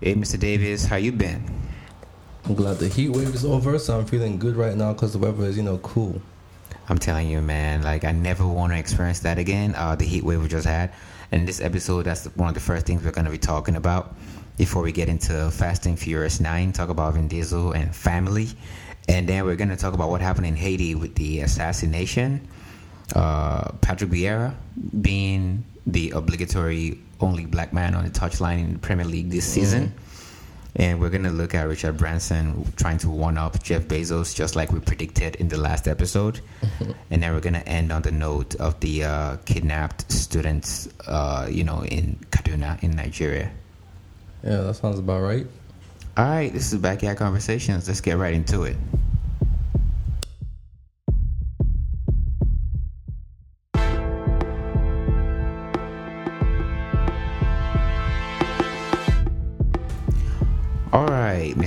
Hey, Mr. Davis, how you been? I'm glad the heat wave is over, so I'm feeling good right now because the weather is, you know, cool. I'm telling you, man, like I never want to experience that again. Uh, the heat wave we just had. And this episode, that's one of the first things we're going to be talking about before we get into Fast and Furious 9, talk about Vin Diesel and family. And then we're going to talk about what happened in Haiti with the assassination. Uh, Patrick Vieira being the obligatory only black man on the touchline in the Premier League this season. And we're going to look at Richard Branson trying to one up Jeff Bezos, just like we predicted in the last episode. And then we're going to end on the note of the uh, kidnapped students, uh, you know, in Kaduna in Nigeria. Yeah, that sounds about right. All right, this is Backyard Conversations. Let's get right into it.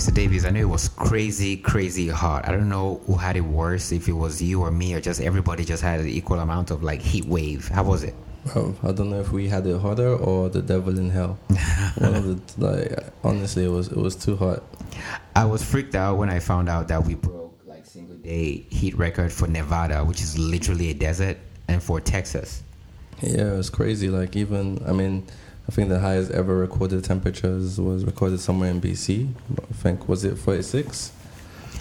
Mr. Davies, I know it was crazy, crazy hot. I don't know who had it worse, if it was you or me, or just everybody just had an equal amount of like heat wave. How was it? I don't know if we had it hotter or the devil in hell. One of the like, honestly, it was it was too hot. I was freaked out when I found out that we broke like single day heat record for Nevada, which is literally a desert, and for Texas. Yeah, it was crazy. Like even, I mean, I think the highest ever recorded temperatures was recorded somewhere in BC. I think was it 46.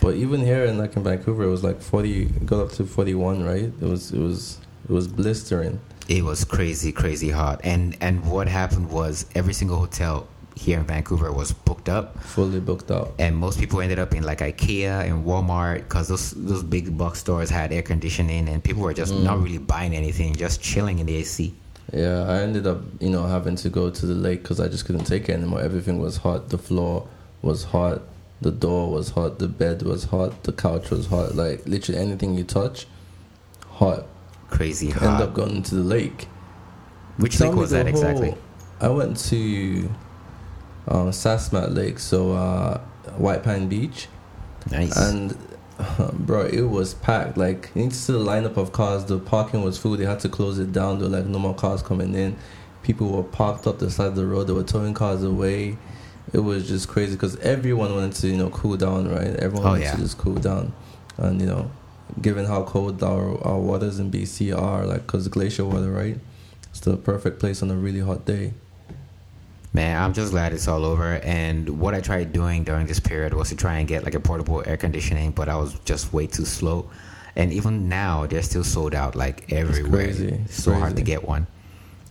But even here in like in Vancouver, it was like 40, got up to 41. Right? It was it was it was blistering. It was crazy, crazy hot. And and what happened was every single hotel here in Vancouver was booked up. Fully booked up, and most people ended up in like IKEA and Walmart because those those big box stores had air conditioning, and people were just mm. not really buying anything, just chilling in the AC. Yeah, I ended up, you know, having to go to the lake because I just couldn't take it anymore. Everything was hot. The floor was hot. The door was hot. The bed was hot. The couch was hot. Like literally anything you touch, hot. Crazy End hot. up going to the lake. Which Tell lake was that exactly? I went to um, Sasamat Lake, so uh, White Pine Beach, Nice. and bro, it was packed. Like you need to see the lineup of cars. The parking was full. They had to close it down. There were like no more cars coming in. People were parked up the side of the road. They were towing cars away. It was just crazy because everyone wanted to you know cool down, right? Everyone Oh, wanted yeah. to just cool down, and you know, given how cold our our waters in BC are, like because glacier water, right? It's the perfect place on a really hot day. Man, I'm just glad it's all over. And what I tried doing during this period was to try and get like a portable air conditioning, but I was just way too slow. And even now, they're still sold out like everywhere. crazy. It's It's so hard to get one.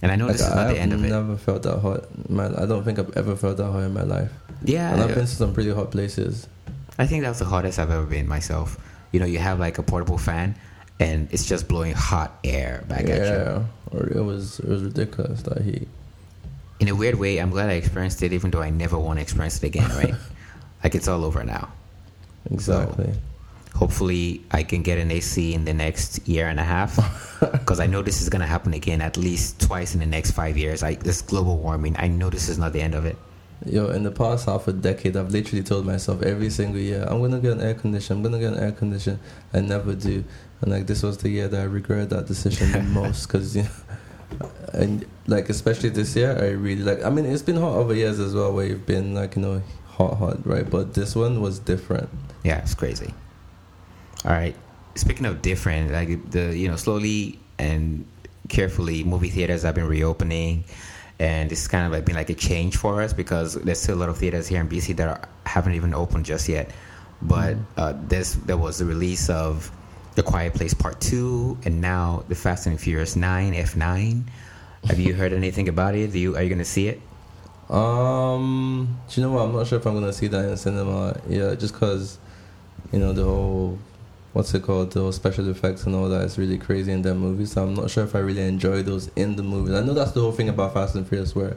And I know Like, this is not I've the end of it. I've never felt that hot. Man, I don't think I've ever felt that hot in my life. Yeah, And I've been to some pretty hot places. I think that's the hottest I've ever been myself. You know, you have like a portable fan, and it's just blowing hot air back at you. yeah, it was it was ridiculous that heat. In a weird way, I'm glad I experienced it, even though I never want to experience it again. Right? like it's all over now. Exactly. Hopefully, I can get an AC in the next year and a half, because I know this is gonna happen again at least twice in the next five years. I this global warming. I know this is not the end of it. Yo, in the past half a decade, I've literally told myself every single year, I'm gonna get an air conditioner, I'm gonna get an air conditioner. I never do, and like this was the year that I regret that decision the most, because you know, and like especially this year, I really like. I mean, it's been hot over years as well, where you've been like you know hot, hot, right? But this one was different. Yeah, it's crazy. All right. Speaking of different, like the you know slowly and carefully, movie theaters have been reopening, and this it's kind of like been like a change for us because there's still a lot of theaters here in BC that are, haven't even opened just yet. But uh, this there was the release of The Quiet Place Part Two, and now the Fast and Furious Nine F Nine. Have you heard anything about it? Do you are you gonna see it? Um, do you know what? I'm not sure if I'm gonna see that in cinema. Yeah, just cause, you know, the whole what's it called? The whole special effects and all that is really crazy in that movie. So I'm not sure if I really enjoy those in the movie. I know that's the whole thing about Fast and Furious, where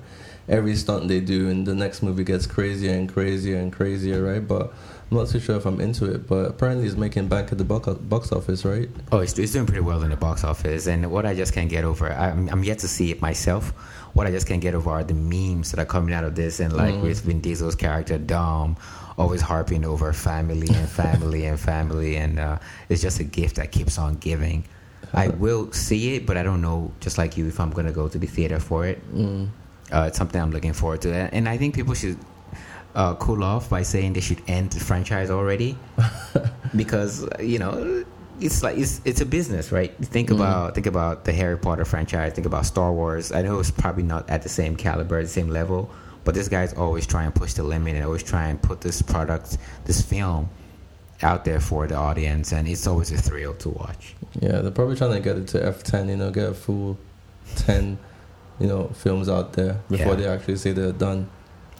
every stunt they do in the next movie gets crazier and crazier and crazier, right? But I'm not too sure if I'm into it. But apparently, it's making bank at the box box office, right? Oh, it's, it's doing pretty well in the box office. And what I just can't get over, I'm, I'm yet to see it myself. What I just can't get over are the memes that are coming out of this. And like Mm. with Vin Diesel's character, Dom, always harping over family and family and family. And uh, it's just a gift that keeps on giving. I will see it, but I don't know, just like you, if I'm going to go to the theater for it. Mm. Uh, it's something I'm looking forward to. And I think people should uh, cool off by saying they should end the franchise already, because you know it's like it's it's a business, right? Think Mm-hmm. about think about the Harry Potter franchise. Think about Star Wars. I know it's probably not at the same caliber, the same level, but this guy's always trying to push the limit and always try and put this product, this film, out there for the audience, and it's always a thrill to watch. Yeah, they're probably trying to get it to F10, you know, get a full 10, you know, films out there before Yeah. they actually say they're done.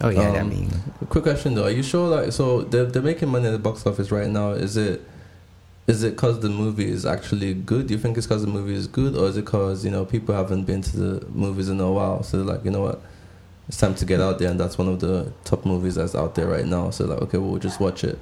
Oh yeah, I Um, mean, Quick question though, are you sure like so they're they're making money at the box office right now? Is it is it because the movie is actually good? Do you think it's because the movie is good, or is it because you know people haven't been to the movies in a while? So they're like, you know what, it's time to get out there, and that's one of the top movies that's out there right now. So like, okay, we'll just watch it.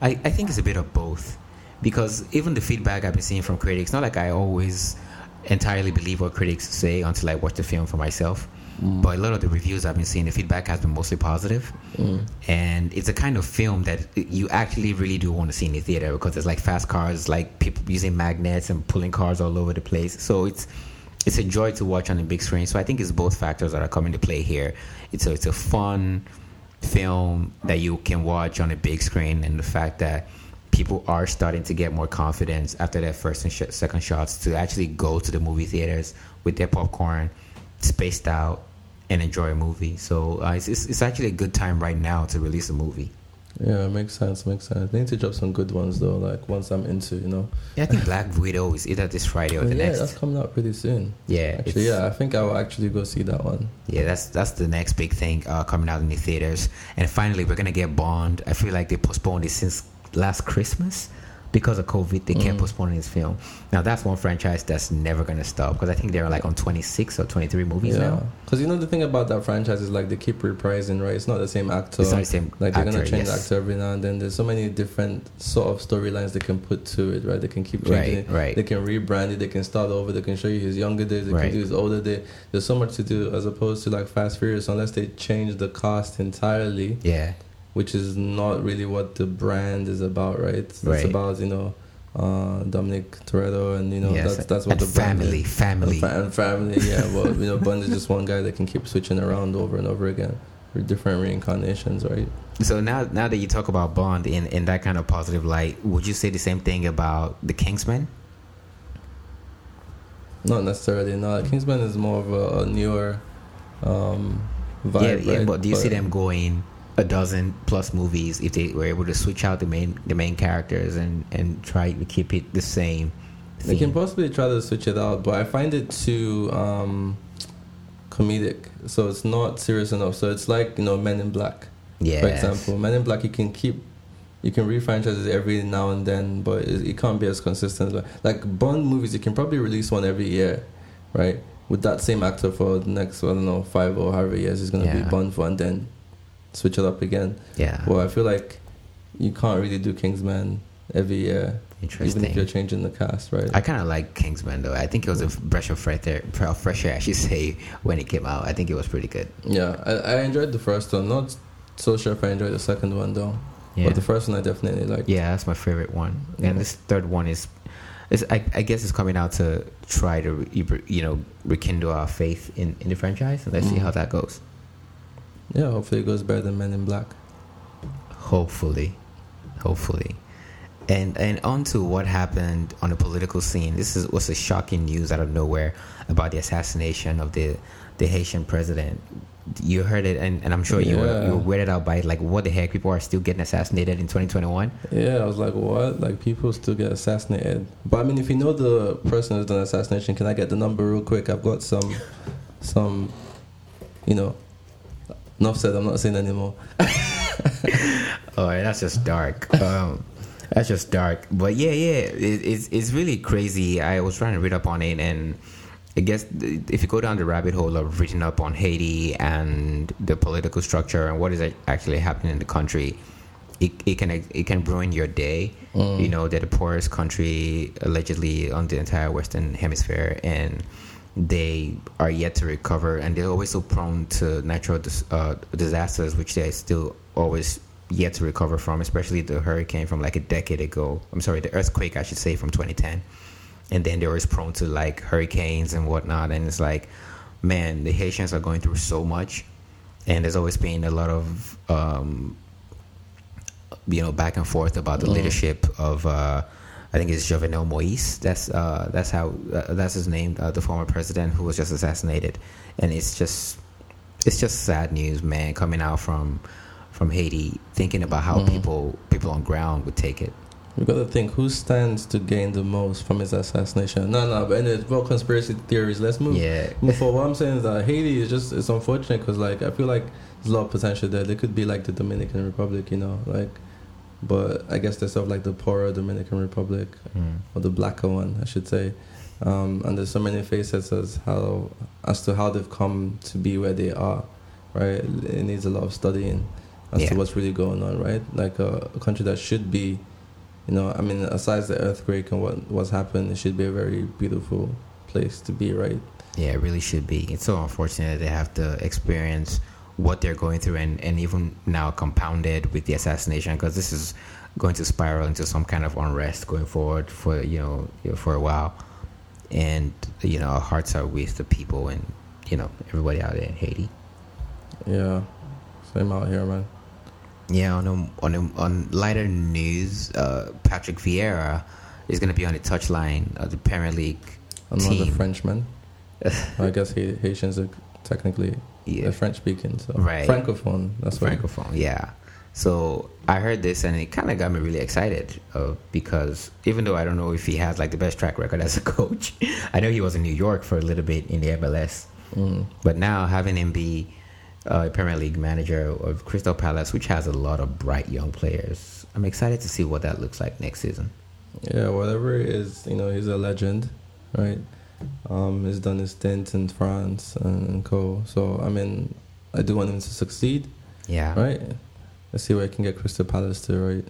I, I think it's a bit of both because even the feedback I've been seeing from critics, not like I always entirely believe what critics say until I watch the film for myself. But a lot of the reviews I've been seeing, the feedback has been mostly positive. Mm. and it's a kind of film that you actually really do want to see in the theater because it's like fast cars, like people using magnets and pulling cars all over the place. So it's it's a joy to watch on the big screen. So I think it's both factors that are coming to play here. It's a it's a fun film that you can watch on a big screen, and the fact that people are starting to get more confidence after their first and sh- second shots to actually go to the movie theaters with their popcorn, spaced out, and enjoy a movie. So uh, it's, it's it's actually a good time right now to release a movie. Yeah, it makes sense, makes sense. They need to drop some good ones though, like ones I'm into, you know. Yeah, I think Black Widow is either this Friday or Oh, the yeah, next. that's coming out pretty soon. yeah, Actually, yeah, I think I will actually go see that one. yeah. That's that's the next big thing uh, coming out in the theaters. And finally, we're gonna get Bond. I feel like they postponed it since last Christmas because of COVID. They kept Mm. postponing this film. Now that's one franchise that's never gonna stop because I think they're like on twenty six or twenty three movies Yeah, now. because you know the thing about that franchise is like they keep reprising, right? It's not the same actor. It's not the same like they're actor, gonna change the yes. actor every now and then. There's so many different sort of storylines they can put to it, right? They can keep changing Right, it. right. They can rebrand it. They can start over. They can show you his younger days. They Right. can do his older day. There's so much to do as opposed to like Fast Furious, unless they change the cast entirely, Yeah, which is not really what the brand is about, right? It's, Right. about you know uh, Dominic Toretto and you know yes. that's that's what and the brand family, is. family. And, fa- and family, yeah. Well, you know, Bond is just one guy that can keep switching around over and over again with different reincarnations, right? So now, now that you talk about Bond in, in that kind of positive light, would you say the same thing about the Kingsman? Not necessarily. No, Kingsman is more of a, a newer um, vibe, yeah, yeah, right? but do you see them going a dozen plus movies if they were able to switch out the main the main characters and and try to keep it the same? They can possibly try to switch it out, but I find it too um, comedic. So it's not serious enough. So it's like you know Men in Black, yeah, for example. Men in Black, you can keep, you can refranchise it every now and then, but it, it can't be as consistent. Like, like Bond movies, you can probably release one every year, right? With that same actor for the next I don't know five or however years he's gonna Yeah. be Bond for, and then switch it up again. yeah, Well, I feel like you can't really do Kingsman every year, interesting. even if you're changing the cast, right? I kind of like Kingsman though. I think it was a breath of fresh air, fresh air, I should say, when it came out. I think it was pretty good. Yeah, I, I enjoyed the first one. Not so sure if I enjoyed the second one though. Yeah, But the first one I definitely liked. yeah, that's my favorite one. Yeah. And this third one is, is I, I guess it's coming out to try to you know rekindle our faith in in the franchise. And let's see Mm. how that goes. Yeah, hopefully it goes better than Men in Black. Hopefully, hopefully. And and on to what happened on the political scene. This is was a shocking news out of nowhere about the assassination of the the Haitian president. You heard it, and, and I'm sure you were Yeah. you were weirded out by it. Like, what the heck? People are still getting assassinated in 2021. Yeah, I was like, what? Like people still get assassinated. But I mean, if you know the person who's done assassination, can I get the number real quick? I've got some, some, you know. Enough said. I'm not saying anymore. Oh, that's just dark. Um, that's just dark. But yeah, yeah, it, it's it's really crazy. I was trying to read up on it, and I guess if you go down the rabbit hole of reading up on Haiti and the political structure and what is actually happening in the country, it, it can it can ruin your day. Mm. You know, they're the poorest country allegedly on the entire Western Hemisphere, and they are yet to recover, and they're always so prone to natural dis- uh, disasters, which they're still always yet to recover from, especially the hurricane from like a decade ago. I'm sorry, the earthquake, I should say, from 2010. And then they're always prone to like hurricanes and whatnot. And it's like, man, the Haitians are going through so much. and there's always been a lot of um, you know back and forth about the Mm. leadership of uh, I think it's Jovenel Moise. That's uh, that's how uh, that's his name, uh, the former president who was just assassinated, and it's just it's just sad news, man, coming out from from Haiti, thinking about how Mm. people people on ground would take it. We gotta think who stands to gain the most from his assassination. No, no, but anyways, about conspiracy theories. Let's move. Yeah, Move forward. What I'm saying is that Haiti is just it's unfortunate because like I feel like there's a lot of potential there. They could be like the Dominican Republic, you know, like. But I guess they're sort of like the poorer Dominican Republic Mm. or the blacker one, I should say. Um, and there's so many facets as how as to how they've come to be where they are, right? It needs a lot of studying as Yeah. to what's really going on, right? Like a, a country that should be, you know, I mean, aside the earthquake and what what's happened, it should be a very beautiful place to be, right? Yeah, it really should be. It's so unfortunate that they have to experience what they're going through and, and even now compounded with the assassination because this is going to spiral into some kind of unrest going forward for you know for a while and you know our hearts are with the people and you know everybody out there in Haiti Yeah, same out here, man. yeah on a, on a, on lighter news uh, Patrick Vieira is going to be on the touchline of the Premier League Another Team. Frenchman. I guess Ha- Haitians are technically yeah French speaking, so Right. francophone. That's right. francophone yeah so i heard this and it kind of got me really excited uh, because even though i don't know if he has like the best track record as a coach i know he was in new york for a little bit in the mls Mm. but now having him be uh, a premier league manager of crystal palace which has a lot of bright young players i'm excited to see what that looks like next season Yeah, whatever it is, you know, he's a legend, right? Um, he's done his stint in France and, and co. So I mean, I do want him to succeed, yeah right? Let's see where I can get Crystal Palace to, right?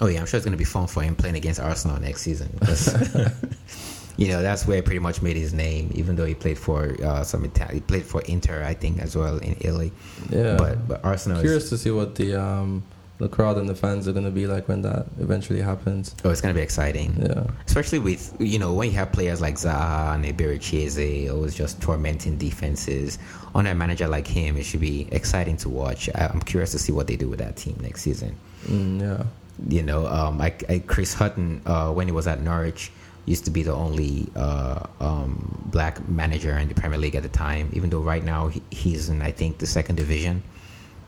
Oh yeah, I'm sure it's gonna be fun for him playing against Arsenal next season. you know, that's where he pretty much made his name. Even though he played for uh, some Italian, he played for Inter, I think, as well in Italy. Yeah. But but Arsenal curious is to see what the um the crowd and the fans are gonna be like when that eventually happens. oh, it's gonna be exciting. Yeah. Especially with you know when you have players like Zaha and Eberechi Eze, always just tormenting defenses. On a manager like him, it should be exciting to watch. I, I'm curious to see what they do with that team next season. Mm, yeah. you know, um, I, I, Chris Hughton, uh, when he was at Norwich, used to be the only uh, um, black manager in the Premier League at the time, even though right now he, he's in, I think, the second division.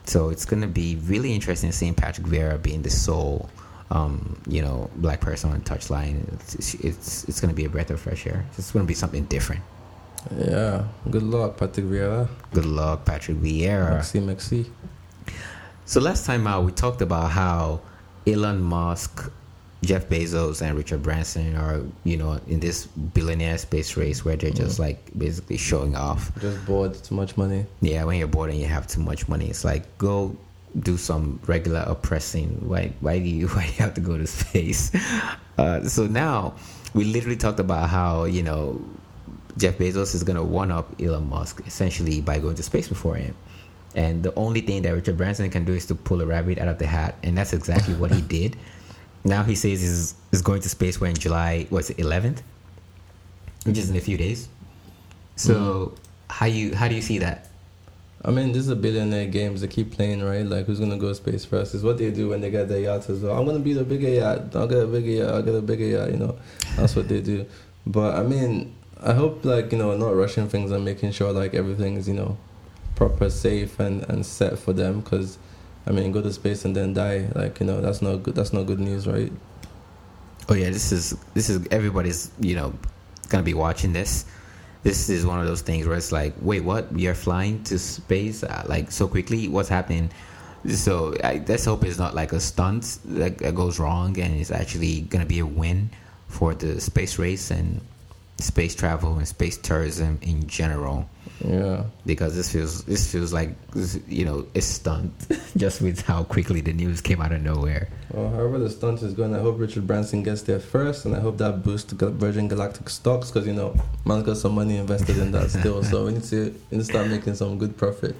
So it's going to be really interesting seeing Patrick Vieira being the sole, um, you know, black person on the touchline. It's, it's, it's going to be a breath of fresh air. It's going to be something different. Yeah. Good luck, Patrick Vieira. Good luck, Patrick Vieira. Merci, merci. So last time out, we talked about how Elon Musk, Jeff Bezos, and Richard Branson are, you know, in this billionaire space race where they're just like basically showing off. Just bored. Too much money. Yeah, when you're bored and you have too much money, it's like go do some regular oppressing. Why? Why do you? Why do you have to go to space? Uh, so now we literally talked about how you know Jeff Bezos is gonna one up Elon Musk essentially by going to space before him. And the only thing that Richard Branson can do is to pull a rabbit out of the hat, and that's exactly what he did. Now he says he's, he's going to space when July what's it, 11th, which is in a few days. So mm-hmm. how you how do you see that? I mean, this is a billionaire games. They keep playing, right? Like, who's gonna go to space first? Is what they do when they get their yachts as well. I'm gonna be the bigger yacht. I'll get a bigger yacht. I'll get a bigger yacht. You know, that's what they do. But I mean, I hope like you know, not rushing things and making sure like everything is you know, proper, safe, and and set for them. Because, I mean, go to space and then die. Like you know, that's not good. That's not good news, right? Oh yeah, this is this is everybody's you know gonna be watching this. This is one of those things where it's like, wait, what? We are flying to space uh, like so quickly? What's happening? So I, let's hope it's not like a stunt that, that goes wrong, and it's actually gonna be a win for the space race and space travel and space tourism in general. Yeah. Because this feels this feels like you know a stunt just with how quickly the news came out of nowhere. Well, however the stunt is going, I hope Richard Branson gets there first, and I hope that boosts Virgin Galactic stocks because you know man's got some money invested in that still. So we need to, we need to start making some good profit.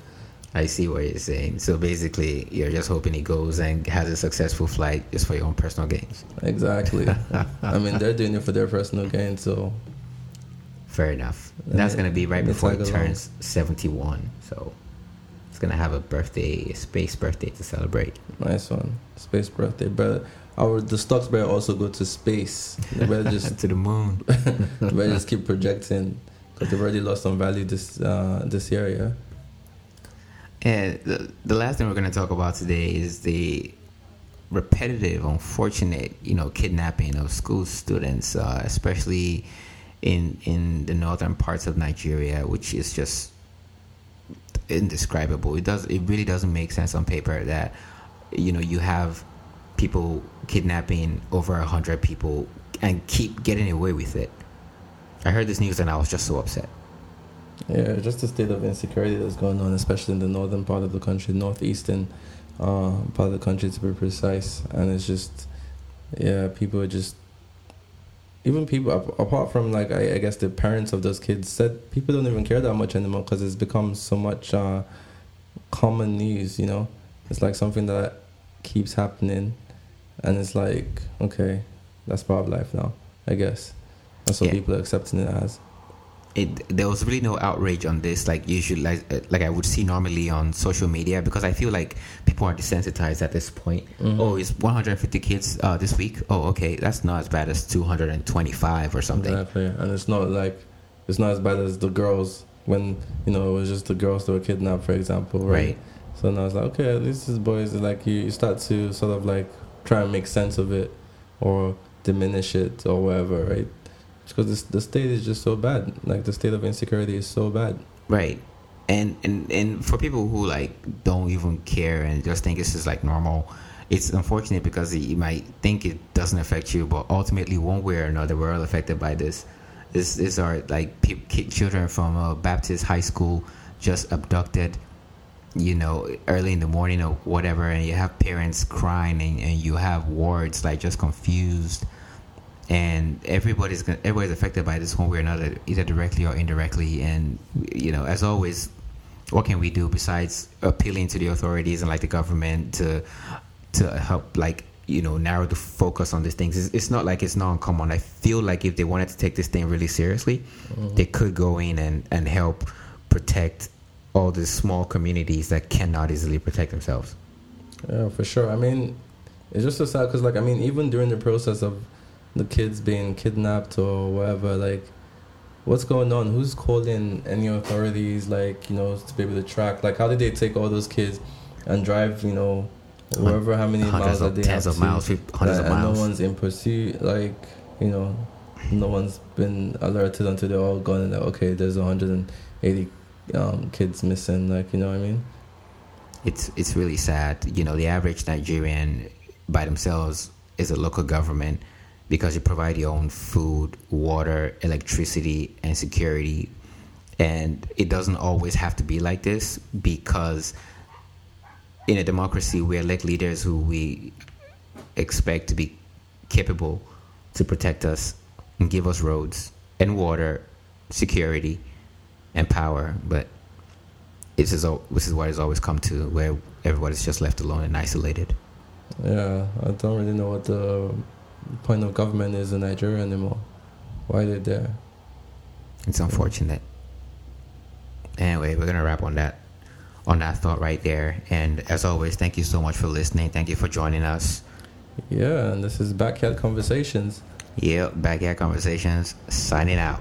I see what you're saying. So basically, you're just hoping he goes and has a successful flight just for your own personal gains. Exactly. I mean, they're doing it for their personal gain, so Fair enough. That's going to be right before along. turns 71. So It's gonna have a birthday, a space birthday to celebrate. Nice one, space birthday, but our the stocks better also go to space. They better just to the moon. they better just keep projecting because they've already lost some value this uh, this year. Yeah. And the, the last thing we're going to talk about today is the repetitive, unfortunate, you know, kidnapping of school students, uh, especially in in the northern parts of Nigeria, which is just indescribable. It does it really doesn't make sense on paper that you know you have people kidnapping over a hundred people and keep getting away with it. I heard this news and I was just so upset. Yeah, just the state of insecurity that's going on, especially in the northern part of the country, northeastern uh, part of the country to be precise. And it's just, yeah, people are just, even people, apart from like, I, I guess the parents of those kids said people don't even care that much anymore because it's become so much uh, common news, you know? It's like something that keeps happening. And it's like, okay, that's part of life now, I guess. That's what yeah. people are accepting it as it there was really no outrage on this like usually like, like I would see normally on social media because I feel like people are desensitized at this point. Mm-hmm. Oh, it's 150 kids uh, this week. Oh, okay, that's not as bad as 225 or something. Exactly, and it's not like it's not as bad as the girls when you know it was just the girls that were kidnapped, for example, right? right. So now it's like okay, at least boys like you, you start to sort of like try and make sense of it or diminish it or whatever, right? Because the state is just so bad. Like the state of insecurity is so bad. Right. And, and and for people who like don't even care and just think this is like normal, it's unfortunate because you might think it doesn't affect you, but ultimately, one way or another, we're all affected by this. This these are like children from a Baptist high school just abducted, you know, early in the morning or whatever, and you have parents crying, and, and you have wards like just confused and everybody's gonna, everybody's affected by this one way or another, either directly or indirectly. And you know, as always, what can we do besides appealing to the authorities and like the government to to help like you know narrow the focus on these things? It's, it's not like it's not uncommon. I feel like if they wanted to take this thing really seriously, mm-hmm. they could go in and and help protect all the small communities that cannot easily protect themselves. Yeah, for sure. I mean, it's just so sad because, like, I mean, even during the process of the kids being kidnapped or whatever like what's going on? Who's calling any authorities like you know to be able to track? Like how did they take all those kids and drive you know wherever how many miles that they tens of miles hundreds of miles no one's in pursuit like you know no one's been alerted until they're all gone and like, okay there's 180 um, kids missing like you know what i mean? It's it's really sad. You know the average nigerian by themselves is a local government because you provide your own food, water, electricity, and security. And it doesn't always have to be like this because in a democracy, we elect leaders who we expect to be capable to protect us and give us roads and water, security, and power. But this is, this is what it's always come to, where everybody's just left alone and isolated. Yeah, I don't really know what the point of government is in Nigeria anymore. Why did they there? It's unfortunate. Anyway, we're gonna wrap on that on that thought right there. And as always, thank you so much for listening. Thank you for joining us. Yeah, and this is Backyard Conversations. Yep, Backyard Conversations signing out.